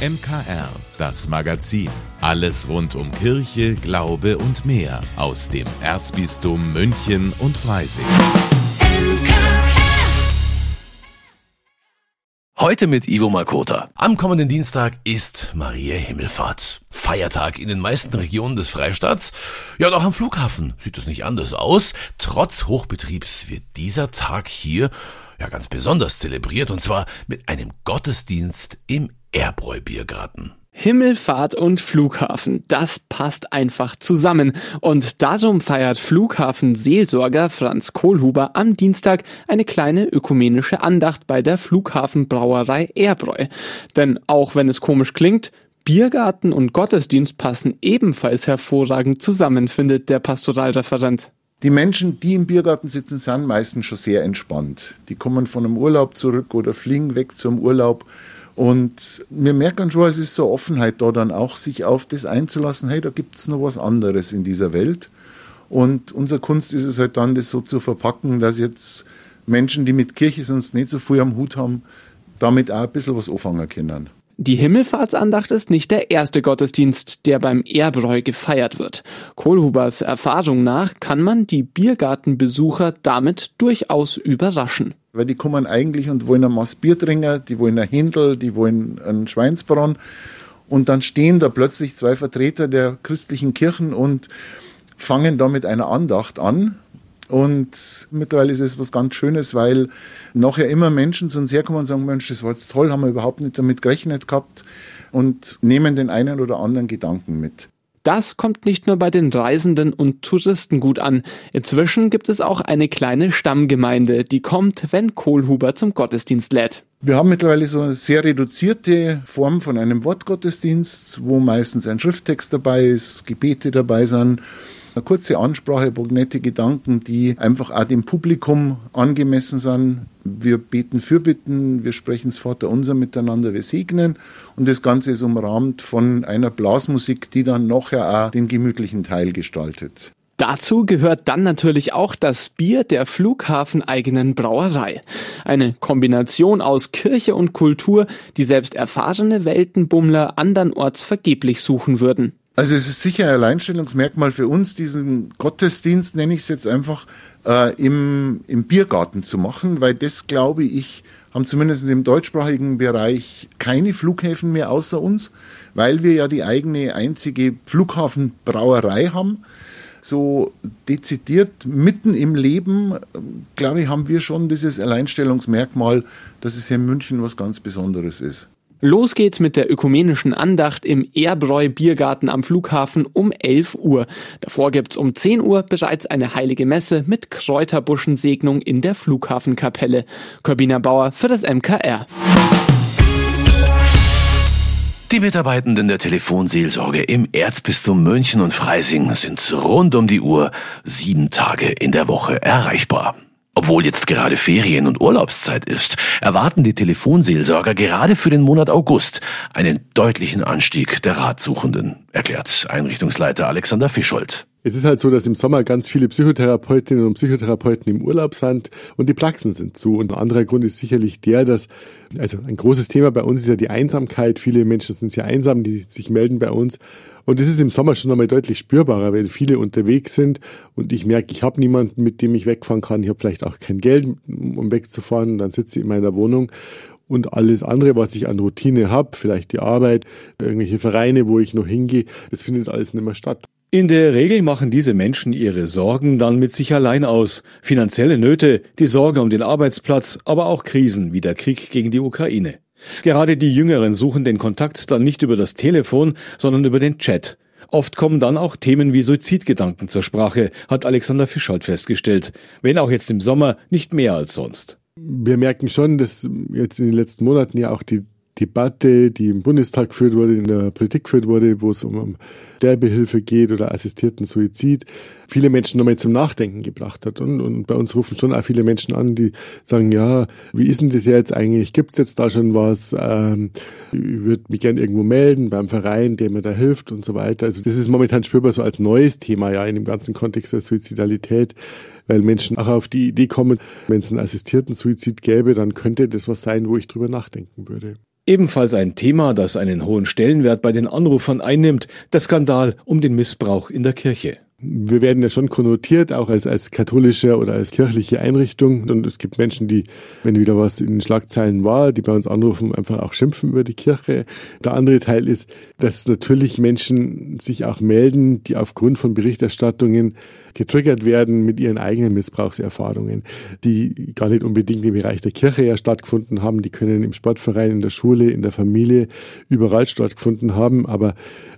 MKR, das Magazin. Alles rund um Kirche, Glaube und mehr aus dem Erzbistum München und Freising. Heute mit Ivo Makota. Am kommenden Dienstag ist Maria Himmelfahrt. Feiertag in den meisten Regionen des Freistaats. Ja, und auch am Flughafen sieht es nicht anders aus. Trotz Hochbetriebs wird dieser Tag hier ja ganz besonders zelebriert und zwar mit einem Gottesdienst im Erbräu-Biergarten. Himmelfahrt und Flughafen, das passt einfach zusammen. Und darum feiert Flughafen-Seelsorger Franz Kohlhuber am Dienstag eine kleine ökumenische Andacht bei der Flughafenbrauerei Erbräu. Denn auch wenn es komisch klingt, Biergarten und Gottesdienst passen ebenfalls hervorragend zusammen, findet der Pastoralreferent. Die Menschen, die im Biergarten sitzen, sind meistens schon sehr entspannt. Die kommen von einem Urlaub zurück oder fliegen weg zum Urlaub und wir merken schon, es ist so Offenheit da dann auch, sich auf das einzulassen, hey, da gibt es noch was anderes in dieser Welt. Und unsere Kunst ist es halt dann, das so zu verpacken, dass jetzt Menschen, die mit Kirche sonst nicht so viel am Hut haben, damit auch ein bisschen was anfangen können. Die Himmelfahrtsandacht ist nicht der erste Gottesdienst, der beim Erbräu gefeiert wird. Kohlhubers Erfahrung nach kann man die Biergartenbesucher damit durchaus überraschen. Weil die kommen eigentlich und wollen ein Maß Bier trinken, die wollen ein Händel, die wollen einen Schweinsbronn. Und dann stehen da plötzlich zwei Vertreter der christlichen Kirchen und fangen da mit einer Andacht an. Und mittlerweile ist es was ganz Schönes, weil nachher immer Menschen zu uns herkommen und sagen, Mensch, das war jetzt toll, haben wir überhaupt nicht damit gerechnet gehabt und nehmen den einen oder anderen Gedanken mit. Das kommt nicht nur bei den Reisenden und Touristen gut an. Inzwischen gibt es auch eine kleine Stammgemeinde, die kommt, wenn Kohlhuber zum Gottesdienst lädt. Wir haben mittlerweile so eine sehr reduzierte Form von einem Wortgottesdienst, wo meistens ein Schrifttext dabei ist, Gebete dabei sind eine kurze Ansprache, nette Gedanken, die einfach auch dem Publikum angemessen sind. Wir beten Fürbitten, wir sprechen das Vaterunser miteinander, wir segnen und das Ganze ist umrahmt von einer Blasmusik, die dann nachher auch den gemütlichen Teil gestaltet. Dazu gehört dann natürlich auch das Bier der flughafeneigenen Brauerei. Eine Kombination aus Kirche und Kultur, die selbst erfahrene Weltenbummler andernorts vergeblich suchen würden. Also es ist sicher ein Alleinstellungsmerkmal für uns, diesen Gottesdienst, nenne ich es jetzt einfach, äh, im, im Biergarten zu machen, weil das, glaube ich, haben zumindest im deutschsprachigen Bereich keine Flughäfen mehr außer uns, weil wir ja die eigene einzige Flughafenbrauerei haben. So dezidiert mitten im Leben, glaube ich, haben wir schon dieses Alleinstellungsmerkmal, dass es hier in München was ganz Besonderes ist. Los geht's mit der ökumenischen Andacht im Erbräu Biergarten am Flughafen um 11 Uhr. Davor gibt's um 10 Uhr bereits eine heilige Messe mit Kräuterbuschensegnung in der Flughafenkapelle. Corbina Bauer für das MKR. Die Mitarbeitenden der Telefonseelsorge im Erzbistum München und Freising sind rund um die Uhr sieben Tage in der Woche erreichbar. Obwohl jetzt gerade Ferien- und Urlaubszeit ist, erwarten die Telefonseelsorger gerade für den Monat August einen deutlichen Anstieg der Ratsuchenden, erklärt Einrichtungsleiter Alexander Fischold. Es ist halt so, dass im Sommer ganz viele Psychotherapeutinnen und Psychotherapeuten im Urlaub sind und die Praxen sind zu. Und ein anderer Grund ist sicherlich der, dass, also ein großes Thema bei uns ist ja die Einsamkeit. Viele Menschen sind sehr einsam, die sich melden bei uns. Und das ist im Sommer schon einmal deutlich spürbarer, weil viele unterwegs sind und ich merke, ich habe niemanden, mit dem ich wegfahren kann. Ich habe vielleicht auch kein Geld, um wegzufahren. Dann sitze ich in meiner Wohnung und alles andere, was ich an Routine habe, vielleicht die Arbeit, irgendwelche Vereine, wo ich noch hingehe, das findet alles nicht mehr statt. In der Regel machen diese Menschen ihre Sorgen dann mit sich allein aus. Finanzielle Nöte, die Sorge um den Arbeitsplatz, aber auch Krisen wie der Krieg gegen die Ukraine. Gerade die Jüngeren suchen den Kontakt dann nicht über das Telefon, sondern über den Chat. Oft kommen dann auch Themen wie Suizidgedanken zur Sprache, hat Alexander Fischholt festgestellt, wenn auch jetzt im Sommer nicht mehr als sonst. Wir merken schon, dass jetzt in den letzten Monaten ja auch die Debatte, die im Bundestag geführt wurde, in der Politik geführt wurde, wo es um Sterbehilfe geht oder assistierten Suizid, viele Menschen nochmal zum Nachdenken gebracht hat. Und, und bei uns rufen schon auch viele Menschen an, die sagen, ja, wie ist denn das jetzt eigentlich? Gibt es jetzt da schon was? Ähm, ich würde mich gern irgendwo melden beim Verein, der mir da hilft und so weiter. Also das ist momentan spürbar so als neues Thema ja in dem ganzen Kontext der Suizidalität weil Menschen auch auf die Idee kommen, wenn es einen assistierten Suizid gäbe, dann könnte das was sein, wo ich drüber nachdenken würde. Ebenfalls ein Thema, das einen hohen Stellenwert bei den Anrufern einnimmt, der Skandal um den Missbrauch in der Kirche. Wir werden ja schon konnotiert, auch als, als katholische oder als kirchliche Einrichtung. Und es gibt Menschen, die, wenn wieder was in den Schlagzeilen war, die bei uns anrufen, einfach auch schimpfen über die Kirche. Der andere Teil ist, dass natürlich Menschen sich auch melden, die aufgrund von Berichterstattungen getriggert werden mit ihren eigenen Missbrauchserfahrungen, die gar nicht unbedingt im Bereich der Kirche ja stattgefunden haben. Die können im Sportverein, in der Schule, in der Familie, überall stattgefunden haben. Aber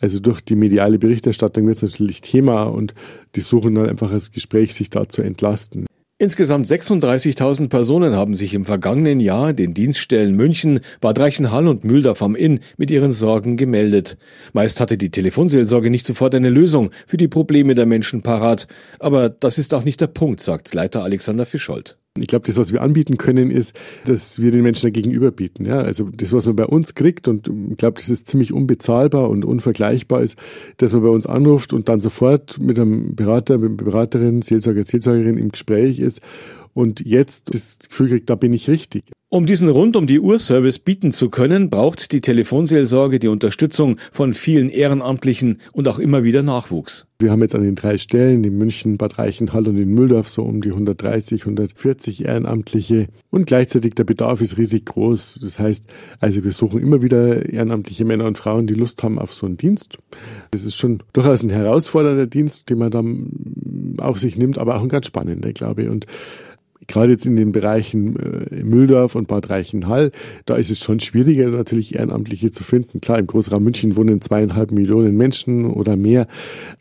also durch die mediale Berichterstattung wird es natürlich Thema und die suchen dann einfach das Gespräch, sich da zu entlasten. Insgesamt 36.000 Personen haben sich im vergangenen Jahr den Dienststellen München, Bad Reichenhall und Mühldorf am Inn mit ihren Sorgen gemeldet. Meist hatte die Telefonseelsorge nicht sofort eine Lösung für die Probleme der Menschen parat. Aber das ist auch nicht der Punkt, sagt Leiter Alexander Fischold. Ich glaube, das, was wir anbieten können, ist, dass wir den Menschen dagegenüber bieten. Ja? Also das, was man bei uns kriegt, und ich glaube, das ist ziemlich unbezahlbar und unvergleichbar ist, dass man bei uns anruft und dann sofort mit einem Berater, mit einer Beraterin, Seelsorger, Seelsorgerin im Gespräch ist und jetzt das Gefühl kriegt, da bin ich richtig. Um diesen rund um die Uhr Service bieten zu können, braucht die Telefonseelsorge die Unterstützung von vielen Ehrenamtlichen und auch immer wieder Nachwuchs. Wir haben jetzt an den drei Stellen, in München, Bad Reichenhall und in Mühldorf, so um die 130, 140 Ehrenamtliche. Und gleichzeitig der Bedarf ist riesig groß. Das heißt, also wir suchen immer wieder ehrenamtliche Männer und Frauen, die Lust haben auf so einen Dienst. Das ist schon durchaus ein herausfordernder Dienst, den man dann auf sich nimmt, aber auch ein ganz spannender, glaube ich. Und gerade jetzt in den Bereichen äh, Mühldorf und Bad Reichenhall, da ist es schon schwieriger, natürlich Ehrenamtliche zu finden. Klar, im Großraum München wohnen zweieinhalb Millionen Menschen oder mehr.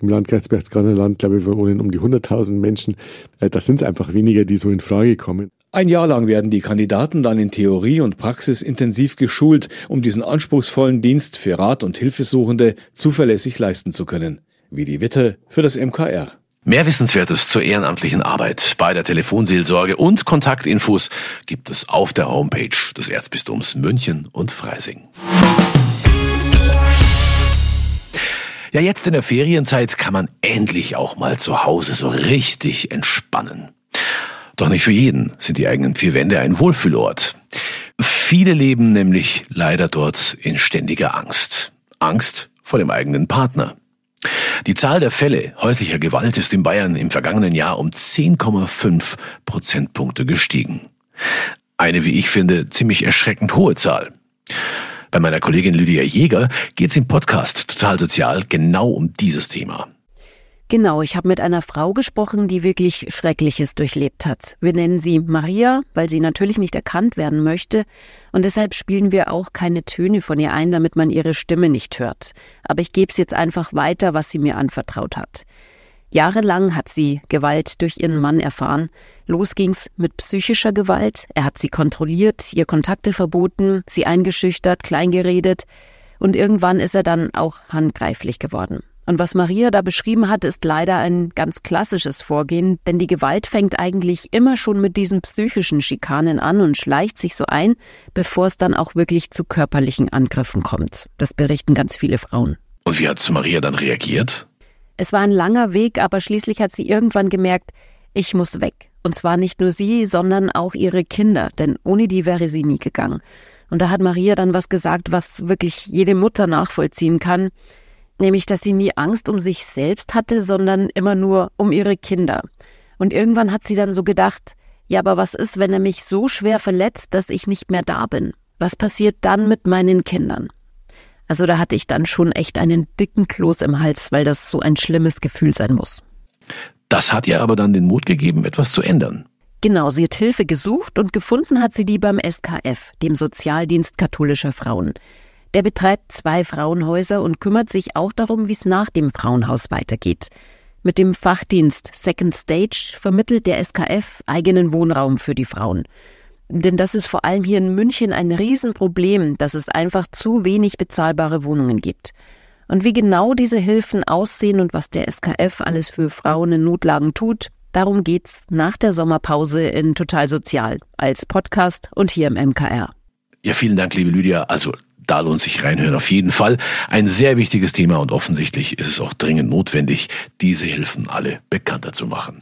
Im Landkreis Berchtesgadener Land, glaube ich, wohnen um die 100.000 Menschen. Äh, da sind es einfach weniger, die so in Frage kommen. Ein Jahr lang werden die Kandidaten dann in Theorie und Praxis intensiv geschult, um diesen anspruchsvollen Dienst für Rat und Hilfesuchende zuverlässig leisten zu können. Wie die Witte für das MKR. Mehr Wissenswertes zur ehrenamtlichen Arbeit bei der Telefonseelsorge und Kontaktinfos gibt es auf der Homepage des Erzbistums München und Freising. Ja, jetzt in der Ferienzeit kann man endlich auch mal zu Hause so richtig entspannen. Doch nicht für jeden sind die eigenen vier Wände ein Wohlfühlort. Viele leben nämlich leider dort in ständiger Angst. Angst vor dem eigenen Partner. Die Zahl der Fälle häuslicher Gewalt ist in Bayern im vergangenen Jahr um 10,5 Prozentpunkte gestiegen. Eine, wie ich finde, ziemlich erschreckend hohe Zahl. Bei meiner Kollegin Lydia Jäger geht es im Podcast Total Sozial genau um dieses Thema. Genau, ich habe mit einer Frau gesprochen, die wirklich Schreckliches durchlebt hat. Wir nennen sie Maria, weil sie natürlich nicht erkannt werden möchte. Und deshalb spielen wir auch keine Töne von ihr ein, damit man ihre Stimme nicht hört. Aber ich gebe es jetzt einfach weiter, was sie mir anvertraut hat. Jahrelang hat sie Gewalt durch ihren Mann erfahren. Los ging's mit psychischer Gewalt. Er hat sie kontrolliert, ihr Kontakte verboten, sie eingeschüchtert, kleingeredet. Und irgendwann ist er dann auch handgreiflich geworden. Und was Maria da beschrieben hat, ist leider ein ganz klassisches Vorgehen, denn die Gewalt fängt eigentlich immer schon mit diesen psychischen Schikanen an und schleicht sich so ein, bevor es dann auch wirklich zu körperlichen Angriffen kommt. Das berichten ganz viele Frauen. Und wie hat Maria dann reagiert? Es war ein langer Weg, aber schließlich hat sie irgendwann gemerkt, ich muss weg. Und zwar nicht nur sie, sondern auch ihre Kinder, denn ohne die wäre sie nie gegangen. Und da hat Maria dann was gesagt, was wirklich jede Mutter nachvollziehen kann nämlich dass sie nie Angst um sich selbst hatte, sondern immer nur um ihre Kinder. Und irgendwann hat sie dann so gedacht, ja, aber was ist, wenn er mich so schwer verletzt, dass ich nicht mehr da bin? Was passiert dann mit meinen Kindern? Also da hatte ich dann schon echt einen dicken Kloß im Hals, weil das so ein schlimmes Gefühl sein muss. Das hat ihr aber dann den Mut gegeben, etwas zu ändern. Genau, sie hat Hilfe gesucht und gefunden hat sie die beim SKF, dem Sozialdienst katholischer Frauen. Der betreibt zwei Frauenhäuser und kümmert sich auch darum, wie es nach dem Frauenhaus weitergeht. Mit dem Fachdienst Second Stage vermittelt der SKF eigenen Wohnraum für die Frauen. Denn das ist vor allem hier in München ein Riesenproblem, dass es einfach zu wenig bezahlbare Wohnungen gibt. Und wie genau diese Hilfen aussehen und was der SKF alles für Frauen in Notlagen tut, darum geht's nach der Sommerpause in Total Sozial als Podcast und hier im MKR. Ja, vielen Dank, liebe Lydia. Also da lohnt sich reinhören auf jeden Fall. Ein sehr wichtiges Thema und offensichtlich ist es auch dringend notwendig, diese Hilfen alle bekannter zu machen.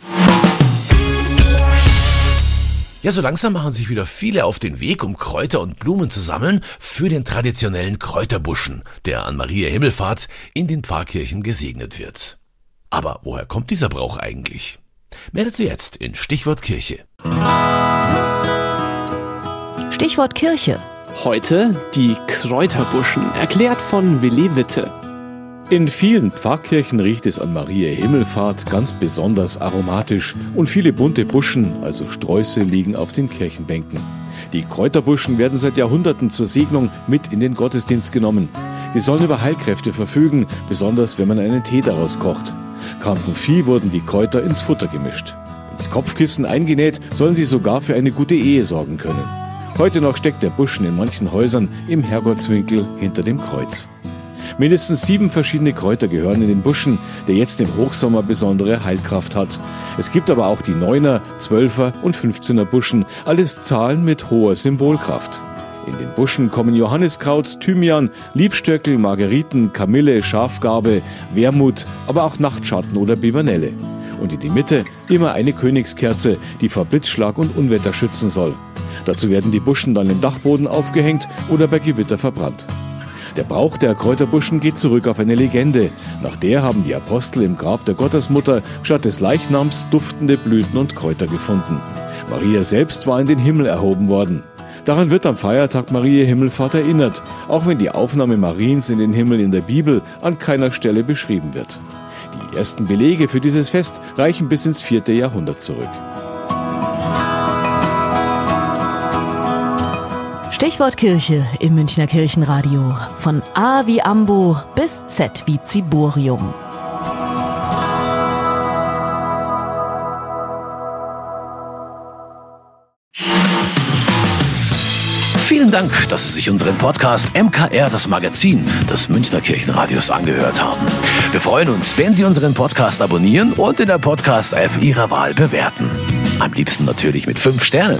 Ja, so langsam machen sich wieder viele auf den Weg, um Kräuter und Blumen zu sammeln für den traditionellen Kräuterbuschen, der an Maria Himmelfahrt in den Pfarrkirchen gesegnet wird. Aber woher kommt dieser Brauch eigentlich? Mehr dazu jetzt in Stichwort Kirche. Stichwort Kirche. Heute die Kräuterbuschen, erklärt von Willi Witte. In vielen Pfarrkirchen riecht es an Maria Himmelfahrt ganz besonders aromatisch und viele bunte Buschen, also Sträuße, liegen auf den Kirchenbänken. Die Kräuterbuschen werden seit Jahrhunderten zur Segnung mit in den Gottesdienst genommen. Sie sollen über Heilkräfte verfügen, besonders wenn man einen Tee daraus kocht. Kranken Vieh wurden die Kräuter ins Futter gemischt. Ins Kopfkissen eingenäht, sollen sie sogar für eine gute Ehe sorgen können. Heute noch steckt der Buschen in manchen Häusern im Herrgottswinkel hinter dem Kreuz. Mindestens sieben verschiedene Kräuter gehören in den Buschen, der jetzt im Hochsommer besondere Heilkraft hat. Es gibt aber auch die Neuner, Zwölfer und 15er Buschen, alles Zahlen mit hoher Symbolkraft. In den Buschen kommen Johanniskraut, Thymian, Liebstöckel, Margeriten, Kamille, Schafgarbe, Wermut, aber auch Nachtschatten oder Bibernelle. Und in die Mitte immer eine Königskerze, die vor Blitzschlag und Unwetter schützen soll. Dazu werden die Buschen dann im Dachboden aufgehängt oder bei Gewitter verbrannt. Der Brauch der Kräuterbuschen geht zurück auf eine Legende. Nach der haben die Apostel im Grab der Gottesmutter statt des Leichnams duftende Blüten und Kräuter gefunden. Maria selbst war in den Himmel erhoben worden. Daran wird am Feiertag Maria Himmelfahrt erinnert, auch wenn die Aufnahme Mariens in den Himmel in der Bibel an keiner Stelle beschrieben wird. Die ersten Belege für dieses Fest reichen bis ins vierte Jahrhundert zurück. Stichwort Kirche im Münchner Kirchenradio. Von A wie Ambo bis Z wie Ziborium. Vielen Dank, dass Sie sich unseren Podcast MKR, das Magazin des Münchner Kirchenradios, angehört haben. Wir freuen uns, wenn Sie unseren Podcast abonnieren und in der Podcast-App Ihrer Wahl bewerten. Am liebsten natürlich mit fünf Sternen.